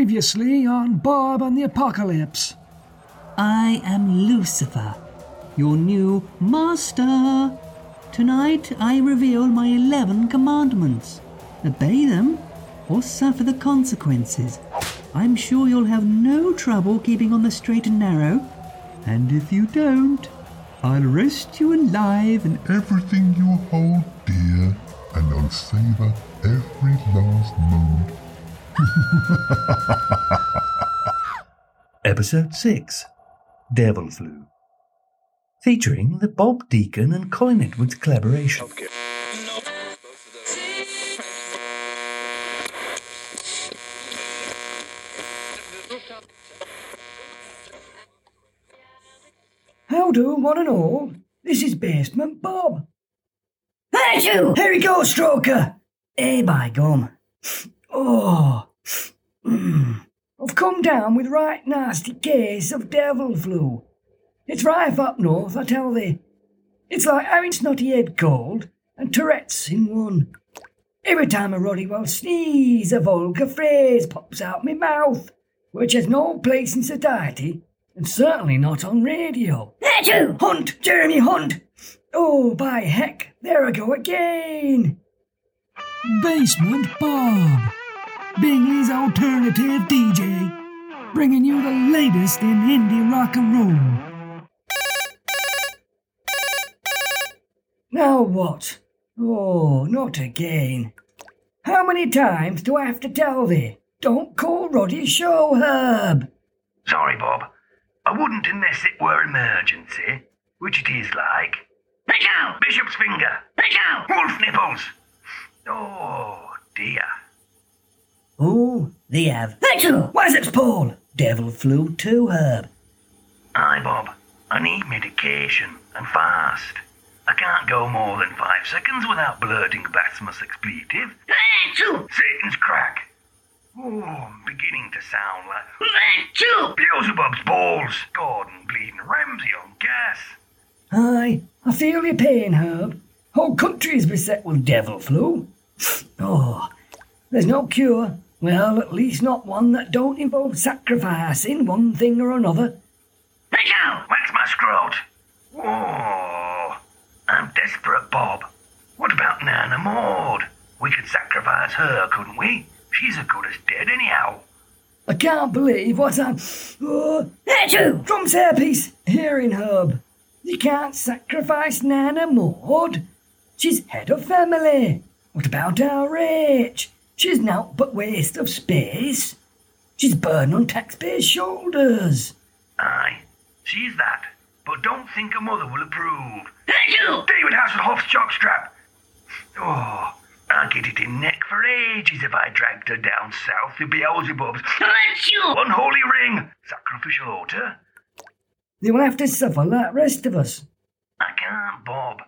Previously on Bob and the Apocalypse. I am Lucifer, your new master. Tonight I reveal my eleven commandments. Obey them or suffer the consequences. I'm sure you'll have no trouble keeping on the straight and narrow. And if you don't, I'll roast you alive and everything you hold dear, and I'll savor every last moment. Episode 6 Devil Flu. Featuring the Bob Deaken and Colin Edwards collaboration. How do one and all? This is Basement Bob. Thank you! Here we go, Stroker. Hey, by gum. Oh. Mm. I've come down with right nasty case of devil flu. It's rife up north, I tell thee. It's like having snotty head cold and Tourette's in one. Every time a roddy well sneeze, a vulgar phrase pops out my mouth, which has no place in society, and certainly not on radio. Thank you! Hunt, Jeremy Hunt! Oh, by heck, there I go again! Basement Bob, Bingley's alternative DJ, bringing you the latest in indie rock and roll. Now what? Oh, not again. How many times do I have to tell thee? Don't call Roddy Show, Herb. Sorry, Bob. I wouldn't unless it were emergency, which it is like. Pick out! Bishop's finger! Pick out! Wolf nipples! Oh, dear. Oh, they have. Thank you! Wazzock's Paul. Devil flu too, Herb. Aye, Bob. I need medication, and fast. I can't go more than five seconds without blurting a blasphemous expletive. You! Satan's crack. Oh, I'm beginning to sound like you! Beelzebub's balls. Gordon bleeding Ramsay on gas. Aye, I feel your pain, Herb. Whole country's beset with devil flu. Oh, there's no cure. Well, at least not one that don't involve sacrificing one thing or another. Pick out! Wax my scrot. Oh, I'm desperate, Bob. What about Nana Maud? We could sacrifice her, couldn't we? She's as good as dead anyhow. I can't believe what I'm. Oh, Thank you! drums hairpiece, hearing Herb. You can't sacrifice Nana Maud. She's head of family. What about our age? She's nought but waste of space. She's burden on taxpayers' shoulders. Aye, she's that. But don't think her mother will approve. Thank you! David Hasselhoff's jockstrap. Oh, I'd get it in neck for ages if I dragged her down south to Beelzebub's Thank you! unholy ring. Sacrificial altar? They will have to suffer like rest of us. I can't, Bob.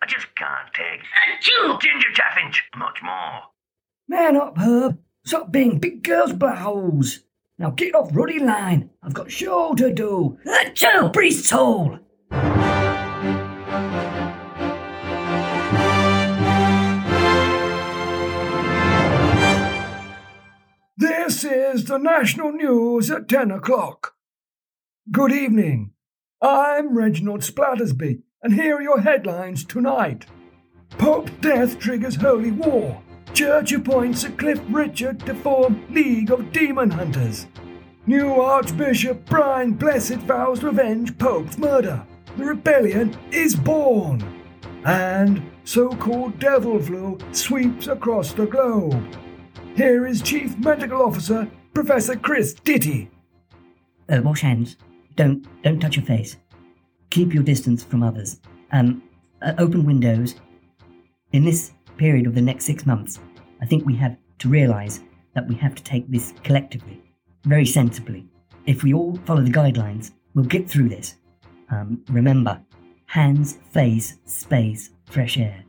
I just can't take Thank you! ginger chaffinch much more. Man up, Herb. Stop being big girls' blowholes. Now get off ruddy line. I've got show to do. You! Priest's hole. This is the national news at 10 o'clock. Good evening. I'm Reginald Splattersby, and here are your headlines tonight. Pope's death triggers holy war. Church appoints a Cliff Richard to form League of Demon Hunters. New Archbishop Brian Blessed vows revenge Pope's murder. The rebellion is born. And so called devil flu sweeps across the globe. Here is Chief Medical Officer Professor Chris Ditty. Uh, wash hands. Don't don't touch your face. Keep your distance from others. Um, uh, open windows. In this period of the next six months, I think we have to realise that we have to take this collectively, very sensibly. If we all follow the guidelines, we'll get through this. Um, remember, hands, face, space, fresh air.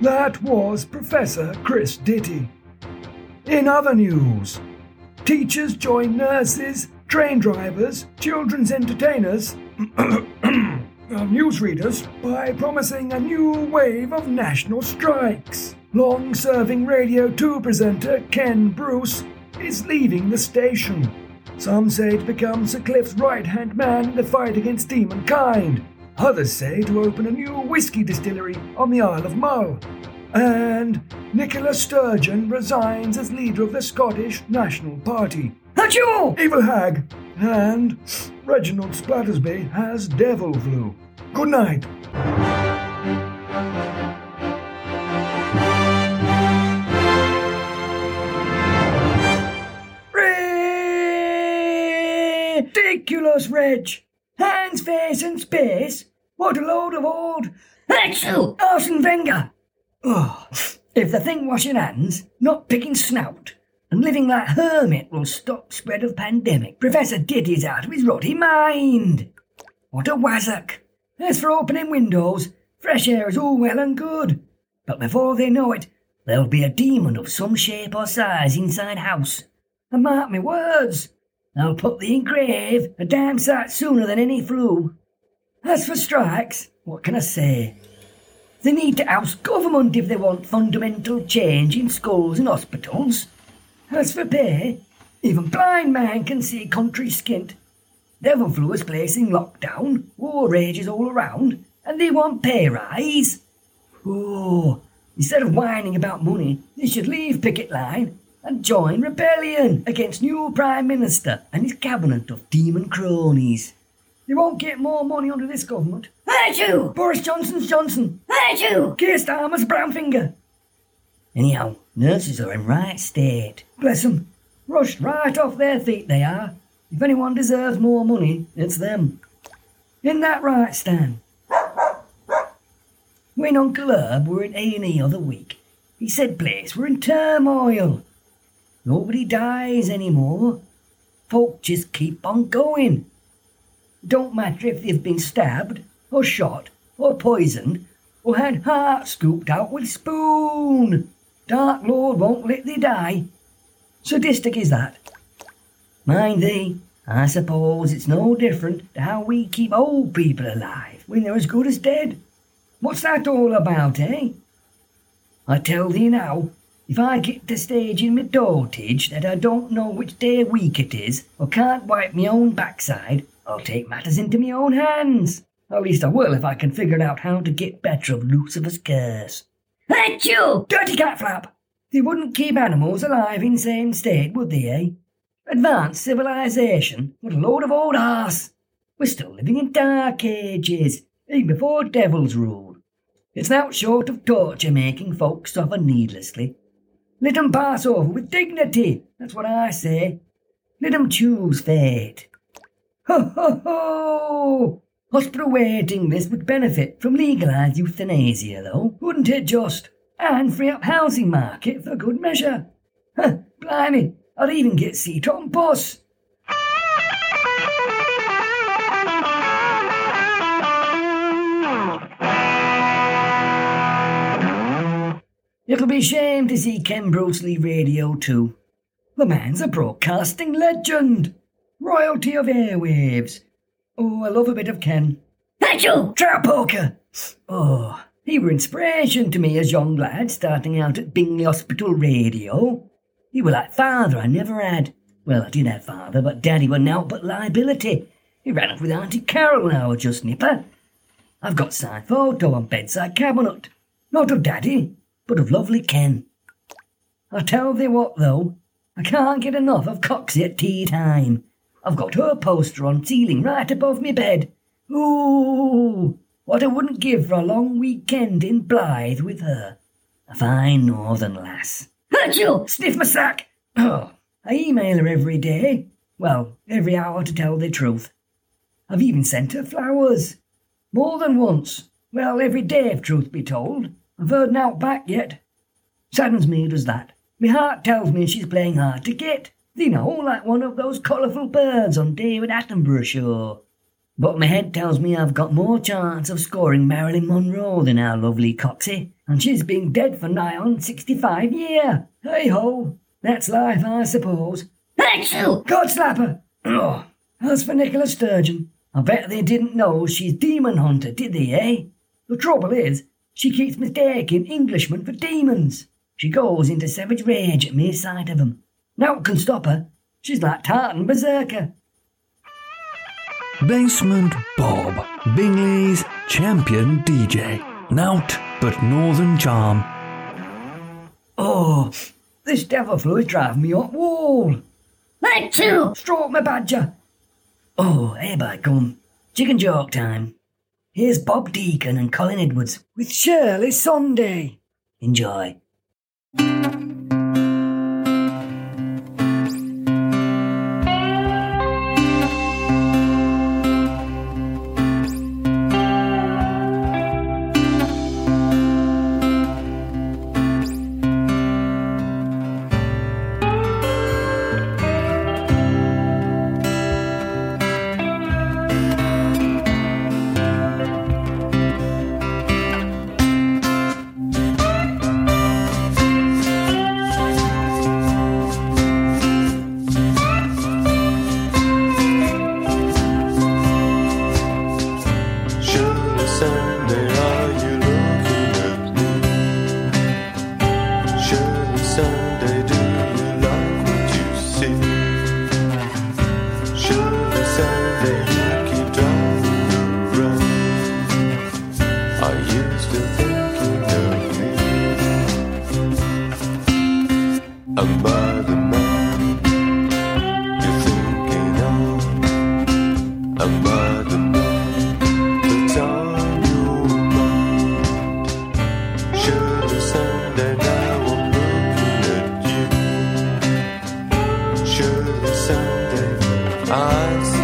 That was Professor Chris Ditty. In other news, teachers join nurses, train drivers, children's entertainers, Uh, newsreaders by promising a new wave of national strikes. Long serving Radio 2 presenter Ken Bruce is leaving the station. Some say to become Sir Cliff's right hand man in the fight against demonkind. Others say to open a new whiskey distillery on the Isle of Mull. And Nicola Sturgeon resigns as leader of the Scottish National Party. Achoo! Evil Hag. And Reginald Splattersby has devil flu. Good night. Ridiculous, Reg! Hands, face, and space? What a load of old Achoo! Arsene Wenger! Oh, if the thing washing hands, not picking snout, and living like hermit will stop spread of pandemic, Professor Diddy's out of his rotty mind. What a wazzock! As for opening windows, fresh air is all well and good, but before they know it, there'll be a demon of some shape or size inside house. And mark me words, they'll put thee in grave a damn sight sooner than any flu. As for strikes, what can I say? They need to oust government if they want fundamental change in schools and hospitals. As for pay, even blind man can see country skint. Devil flu is placing lockdown, war rages all around, and they want pay rise. Oh, instead of whining about money, they should leave picket line and join rebellion against new Prime Minister and his cabinet of demon cronies. They won't get more money under this government. Achoo! Boris Johnson's Johnson. Achoo! Keir Starmer's Brownfinger. Anyhow, nurses are in right state. Bless 'em. Rushed right off their feet, they are. If anyone deserves more money, it's them. In that right, Stan? When Uncle Herb were in A&E other week, he said place were in turmoil. Nobody dies anymore. Folk just keep on going. Don't matter if they've been stabbed, or shot, or poisoned, or had heart scooped out with spoon. Dark Lord won't let thee die. Sadistic is that. Mind thee, I suppose it's no different to how we keep old people alive when they're as good as dead. What's that all about, eh? I tell thee now, if I get to stage in my dotage that I don't know which day of week it is, or can't wipe my own backside, I'll take matters into my own hands. At least I will if I can figure out how to get better of Lucifer's curse. Achoo! Dirty cat flap! They wouldn't keep animals alive in same state, would they, eh? Advanced civilization? What a load of old arse! We're still living in dark ages, even before devils ruled. It's now short of torture making folks suffer needlessly. Let 'em pass over with dignity, that's what I say. Let 'em choose fate. Ho ho ho! Hospital waiting lists would benefit from legalised euthanasia, though, wouldn't it just? And free up housing market for good measure. Huh, blimey, I'd even get seat on bus. It'll be a shame to see Ken Bruce leave radio too. The man's a broadcasting legend. Royalty of airwaves. Oh, I love a bit of Ken. Achoo! Trout poker! Oh, he were inspiration to me as young lad starting out at Bingley Hospital Radio. He were like father I never had. Well, I did have father, but daddy were naught but liability. He ran off with Auntie Carol now, just nipper. I've got signed photo on bedside cabinet. Not of daddy, but of lovely Ken. I tell thee what, though, I can't get enough of Coxie at tea time. I've got her poster on ceiling right above me bed. Ooh, what I wouldn't give for a long weekend in Blythe with her. A fine northern lass. Achoo! Sniff my sack. Oh, I email her every day. Well, every hour to tell the truth. I've even sent her flowers. More than once. Well, every day, if truth be told. I've heard naught back yet. Saddens me, does that. My heart tells me she's playing hard to get. You know, like one of those colourful birds on David Attenborough show. But my head tells me I've got more chance of scoring Marilyn Monroe than our lovely Coxie, and she's been dead for nigh on sixty-five year. Hey ho, that's life, I suppose. Achoo! God slapper! Oh, as for Nicola Sturgeon, I bet they didn't know she's demon hunter, did they, eh? The trouble is, she keeps mistaking Englishmen for demons. She goes into savage rage at mere sight of 'em. Now can stop her. She's like Tartan Berserker. Basement Bob, Bingley's champion DJ. Nout but Northern Charm. Oh, this devil flu is driving me up wall. Achoo! Stroke my badger. Oh, here I come. Chicken joke time. Here's Bob Deaken and Colin Edwards with Shirley Sunday. Enjoy. Surely I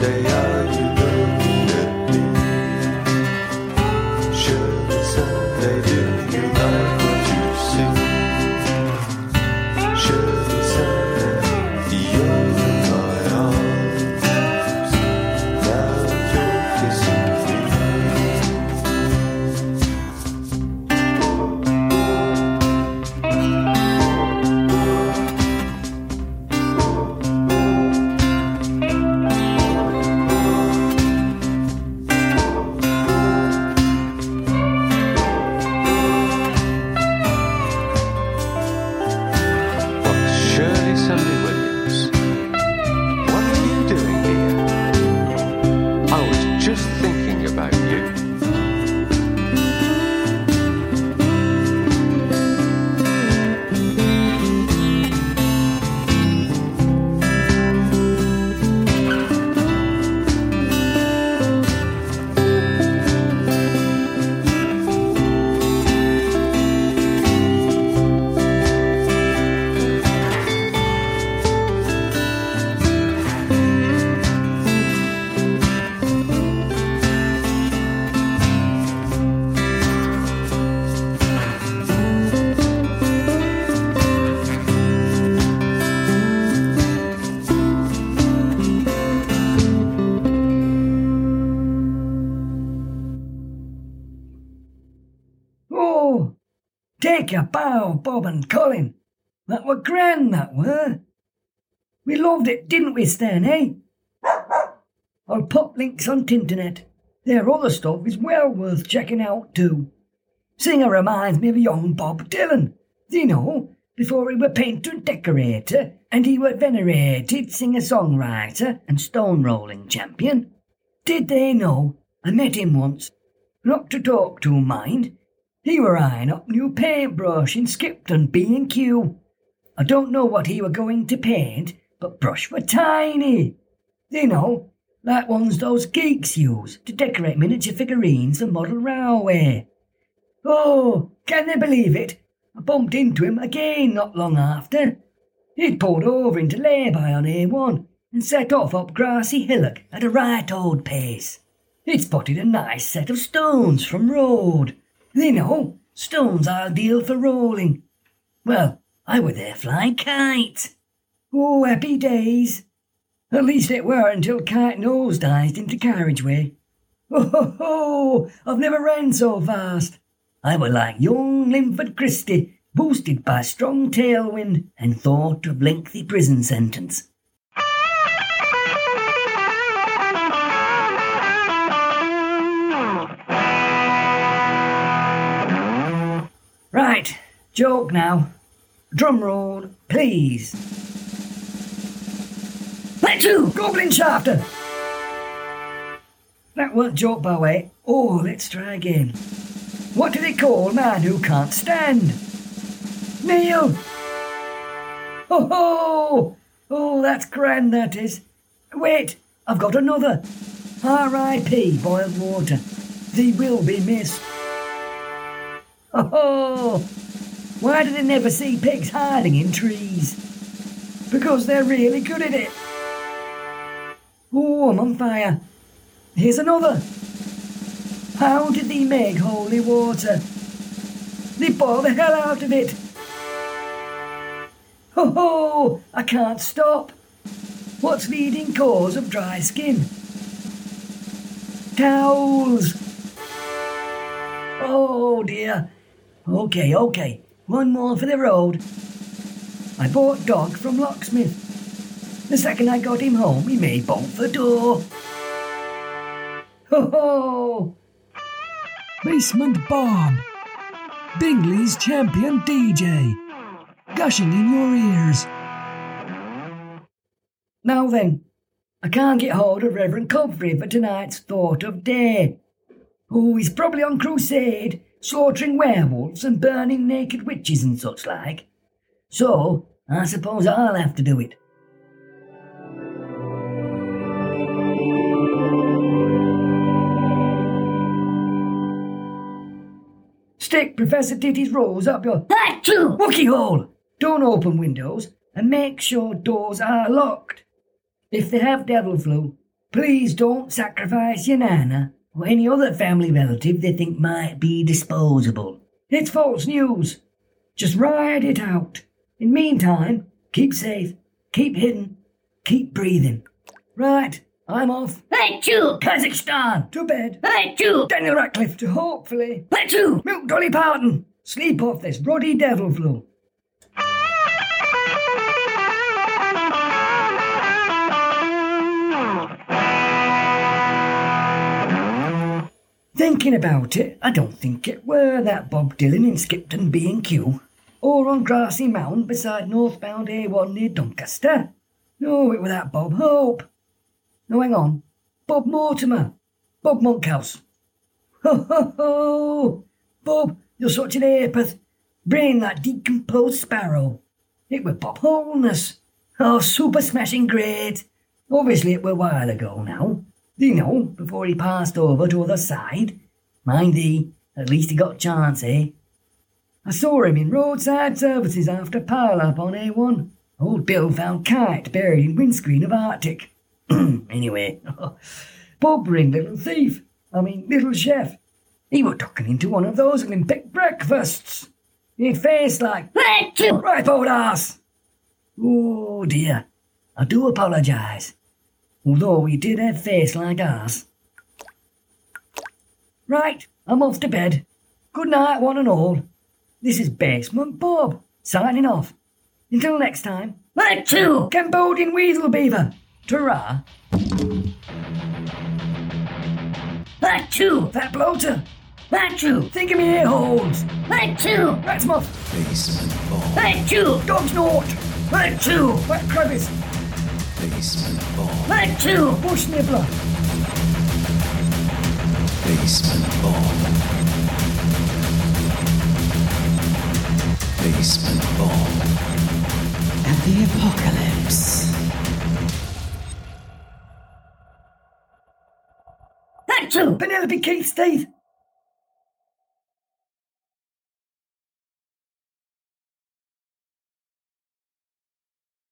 day Take your bow, Bob and Colin. That were grand, that were. We loved it, didn't we, Stan, eh? I'll pop links on Tinternet. Their other stuff is well worth checking out, too. Singer reminds me of young Bob Dylan. You know, before he were painter and decorator, and he were venerated singer-songwriter and stone-rolling champion. Did they know? I met him once. Not to talk to, mind. He were eyeing up new paintbrush in Skipton B&Q. I don't know what he were going to paint, but brush were tiny. You know, like ones those geeks use to decorate miniature figurines and model railway. Oh, can they believe it? I bumped into him again not long after. He'd pulled over into lay-by on A1 and set off up grassy hillock at a right old pace. He'd spotted a nice set of stones from road. You know, stones are ideal for rolling. Well, I were there flying kite. Oh, happy days. At least it were until kite nosedived into carriageway. Oh, ho, ho, I've never ran so fast. I were like young Linford Christie, boosted by strong tailwind and thought of lengthy prison sentence. Right, joke now. Drum roll, please. That's you. Goblin shafter! That weren't joke by the way. Oh, let's try again. What do they call man who can't stand? Neil! Oh ho! Oh, that's grand, that is. Wait, I've got another. R.I.P. boiled water. Thee will be missed. Oh! Why do they never see pigs hiding in trees? Because they're really good at it. Oh, I'm on fire. Here's another. How did they make holy water? They boil the hell out of it. Ho ho! I can't stop. What's the leading cause of dry skin? Towels. Oh dear. Okay, okay. One more for the road. I bought dog from locksmith. The second I got him home, he made bolt the door. Ho ho! Basement Bob. Bingley's champion DJ. Gushing in your ears. Now then, I can't get hold of Reverend Comfrey for tonight's thought of day. Oh, he's probably on crusade, slaughtering werewolves and burning naked witches and such like. So, I suppose I'll have to do it. Stick Professor Titty's rolls up your. Wookey Hole! Don't open windows and make sure doors are locked. If they have devil flu, please don't sacrifice your nana or any other family relative they think might be disposable. It's false news. Just ride it out. In meantime, keep safe, keep hidden, keep breathing. Right, I'm off. You. Kazakhstan, to bed. You. Daniel Radcliffe to hopefully you. milk Dolly Parton. Sleep off this ruddy devil flu. Thinking about it, I don't think it were that Bob Dylan in Skipton B&Q, or on Grassy Mound beside northbound A1 near Doncaster. No, it were that Bob Hope. No, hang on. Bob Mortimer. Bob Monkhouse. Ho, ho, ho! Bob, you're such an apeth. Brain like decomposed sparrow. It were Bob Holness. Oh, super smashing great. Obviously, it were a while ago now. You know, before he passed over to other side? Mind thee, at least he got a chance, eh? I saw him in roadside services after pile up on A1. Old Bill found kite buried in windscreen of Arctic. anyway, Bob ring little thief. I mean, little chef. He were tucking into one of those Olympic breakfasts. He'd face like ripe old ass. Oh dear, I do apologise. Although he did have face like ass. Right, I'm off to bed. Good night, one and all. This is Basement Bob, signing off. Until next time, Achoo! Cambodian Weasel Beaver. Ta-ra. Achoo! Fat bloater. Achoo! Think of me ear holes. Achoo! Rat's muff. Basement ball, Achoo! Dog's snort. Achoo! Wet crevice. Basement ball, Achoo! Bush nibbler. basement ball. Basement ball. And the apocalypse. Achoo! Penelope Keith, teeth.